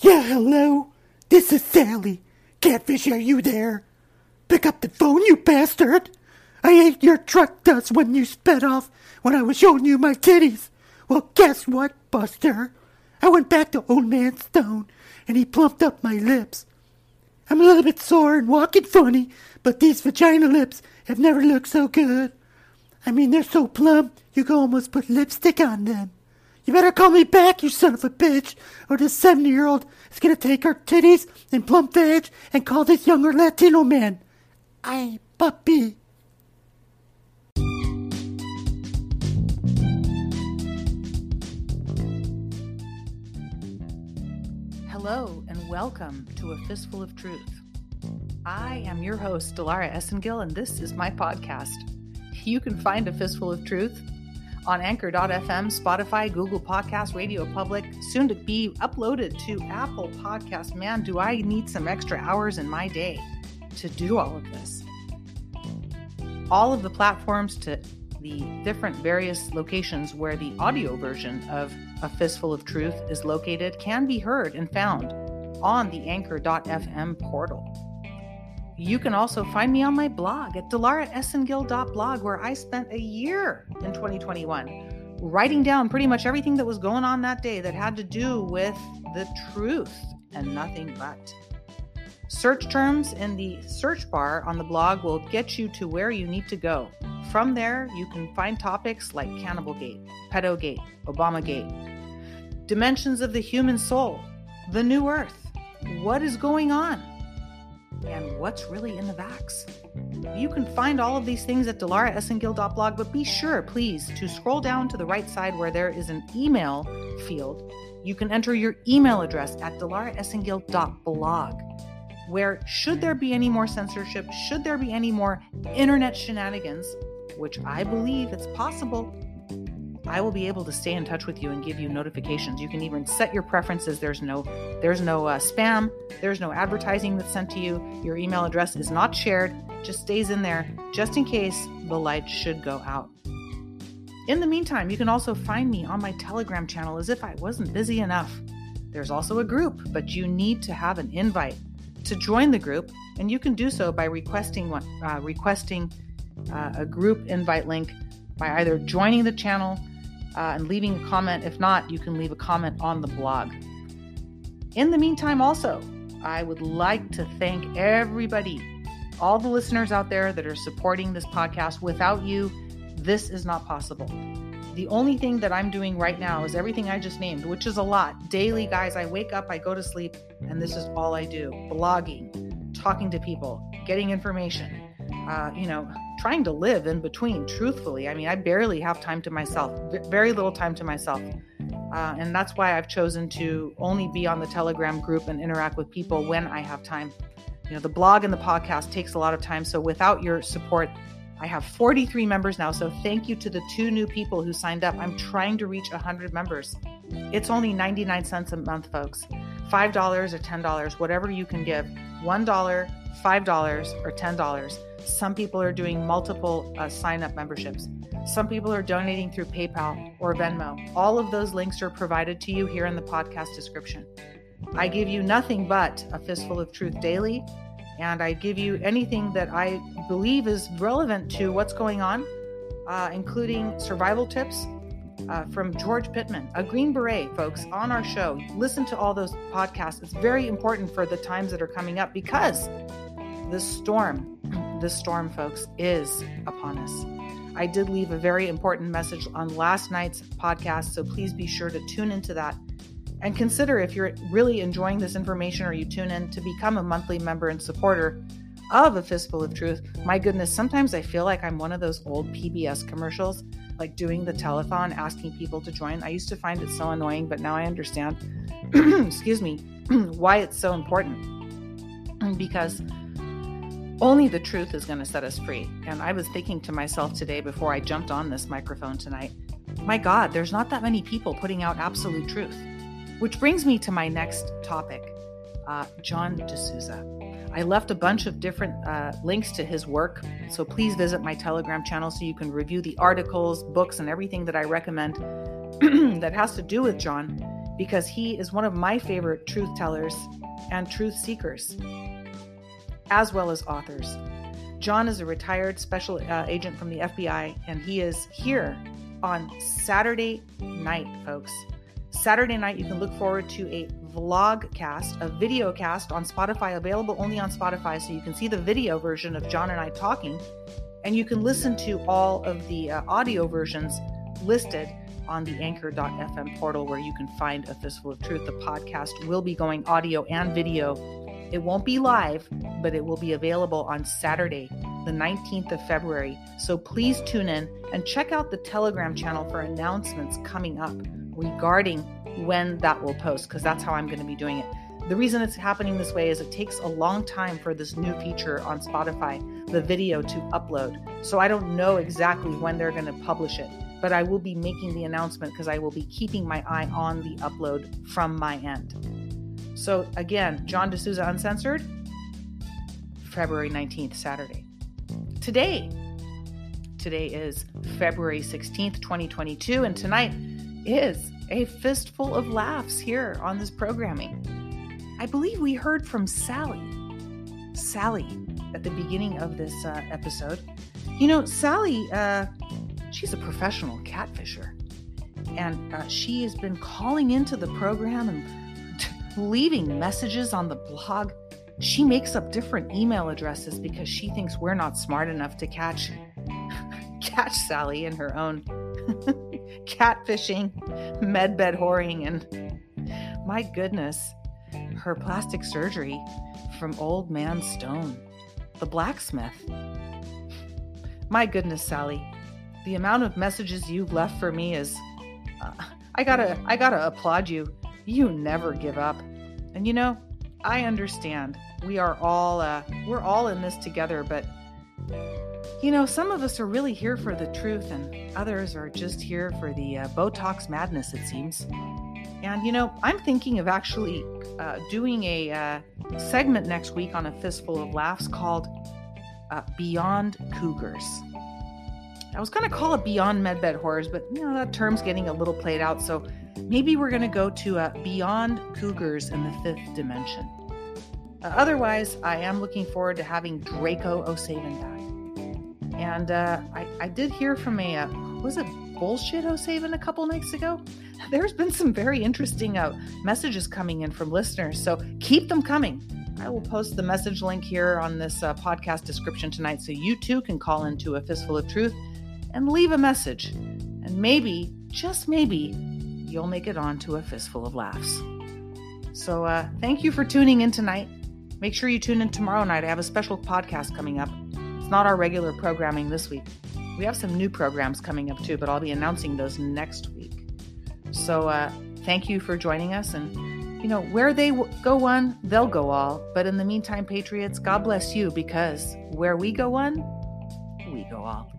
Yeah, hello. This is Sally. Catfish, are you there? Pick up the phone, you bastard. I ate your truck dust when you sped off when I was showing you my titties. Well, guess what, Buster? I went back to Old Man Stone, and he plumped up my lips. I'm a little bit sore and walking funny, but these vagina lips have never looked so good. I mean, they're so plump, you can almost put lipstick on them. You better call me back, you son of a bitch, or this 70 year old is gonna take her titties and plump vag and call this younger Latino man. I puppy. Hello, and welcome to A Fistful of Truth. I am your host, Dilara Esengil, and this is my podcast. You can find A Fistful of Truth on Anchor.fm, Spotify, Google Podcast, Radio Public, soon to be uploaded to Apple Podcast. Man, do I need some extra hours in my day to do all of this? All of the platforms to the different various locations where the audio version of A Fistful of Truth is located can be heard and found on the Anchor.fm portal. You can also find me on my blog at dilaraesengil.blog, where I spent a year in 2021 writing down pretty much everything that was going on that day that had to do with the truth and nothing but. Search terms in the search bar on the blog will get you to where you need to go. From there, you can find topics like Cannibalgate, Pedogate, Obamagate, dimensions of the human soul, the new earth, what is going on, and what's really in the vax. You can find all of these things at dilaraesengil.blog, but be sure, please, to scroll down to the right side where there is an email field. You can enter your email address at dilaraesengil.blog, where should there be any more censorship, should there be any more internet shenanigans, which I believe it's possible, I will be able to stay in touch with you and give you notifications. You can even set your preferences. There's no there's no uh, spam, there's no advertising that's sent to you. Your email address is not shared, just stays in there just in case the light should go out. In the meantime, you can also find me on my Telegram channel as if I wasn't busy enough. There's also a group, but you need to have an invite to join the group, and you can do so by requesting one, uh, requesting uh, a group invite link by either joining the channel uh, and leaving a comment. If not, you can leave a comment on the blog. In the meantime, also, I would like to thank everybody, all the listeners out there that are supporting this podcast. Without you, this is not possible. The only thing that I'm doing right now is everything I just named, which is a lot. Daily, guys, I wake up, I go to sleep, and this is all I do blogging, talking to people, getting information, uh, you know, trying to live in between, truthfully. I mean, I barely have time to myself, very little time to myself. Uh, and that's why I've chosen to only be on the Telegram group and interact with people when I have time. You know, the blog and the podcast takes a lot of time. So without your support, I have 43 members now. So thank you to the two new people who signed up. I'm trying to reach 100 members. It's only 99 cents a month, folks. $5 or $10, whatever you can give. $1, $5, or $10 some people are doing multiple uh, sign up memberships. Some people are donating through PayPal or Venmo. All of those links are provided to you here in the podcast description. I give you nothing but a fistful of truth daily, and I give you anything that I believe is relevant to what's going on, uh, including survival tips uh, from George Pittman, a Green Beret, folks, on our show. Listen to all those podcasts. It's very important for the times that are coming up because the storm the storm, folks, is upon us. I did leave a very important message on last night's podcast, so please be sure to tune into that. And consider if you're really enjoying this information or you tune in to become a monthly member and supporter of A Fistful of Truth. My goodness, sometimes I feel like I'm one of those old PBS commercials, like doing the telethon, asking people to join. I used to find it so annoying, but now I understand, excuse me, why it's so important. Because only the truth is going to set us free. And I was thinking to myself today before I jumped on this microphone tonight, my God, there's not that many people putting out absolute truth. Which brings me to my next topic uh, John DeSouza. I left a bunch of different uh, links to his work, so please visit my Telegram channel so you can review the articles, books, and everything that I recommend that has to do with John because he is one of my favorite truth tellers and truth seekers, as well as authors. John is a retired special uh, agent from the FBI, and he is here on Saturday night, folks. Saturday night, you can look forward to a vlog cast, a video cast on Spotify, available only on Spotify. So you can see the video version of John and I talking, and you can listen to all of the uh, audio versions listed on the anchor.fm portal where you can find A Fistful of Truth. The podcast will be going audio and video it won't be live, but it will be available on Saturday, the 19th of February. So please tune in and check out the Telegram channel for announcements coming up regarding when that will post, because that's how I'm going to be doing it. The reason it's happening this way is it takes a long time for this new feature on Spotify, the video, to upload. So I don't know exactly when they're going to publish it, but I will be making the announcement because I will be keeping my eye on the upload from my end. So again, John DeSouza Uncensored, February 19th, Saturday. Today, today is February 16th, 2022, and tonight is a fistful of laughs here on this programming. I believe we heard from Sally. Sally at the beginning of this uh, episode. You know, Sally, uh, she's a professional catfisher, and uh, she has been calling into the program and leaving messages on the blog. She makes up different email addresses because she thinks we're not smart enough to catch catch Sally in her own catfishing, medbed whoring, and my goodness, her plastic surgery from Old Man Stone, the blacksmith. My goodness, Sally, the amount of messages you've left for me is. Uh, I gotta, I gotta applaud you you never give up. And you know, I understand. We are all uh, we're all in this together, but you know, some of us are really here for the truth, and others are just here for the uh, Botox madness. It seems. And you know, I'm thinking of actually uh, doing a uh, segment next week on a fistful of laughs called uh, "Beyond Cougars." I was going to call it Beyond Medbed Horrors, but you know that term's getting a little played out, so maybe we're going to go to uh, Beyond Cougars in the Fifth Dimension. Uh, otherwise, I am looking forward to having Draco O'Savin back. And uh, I, I, did hear from a, uh, was it Bullshit O'Savin a couple nights ago? There's been some very interesting uh, messages coming in from listeners, so keep them coming. I will post the message link here on this uh, podcast description tonight so you too can call into a fistful of truth and leave a message. And maybe, just maybe, you'll make it on to a fistful of laughs. So, uh, thank you for tuning in tonight. Make sure you tune in tomorrow night. I have a special podcast coming up. It's not our regular programming this week. We have some new programs coming up too, but I'll be announcing those next week. So, uh, thank you for joining us. And, you know, where they w- go one, they'll go all. But in the meantime, Patriots, God bless you because where we go one, we go all.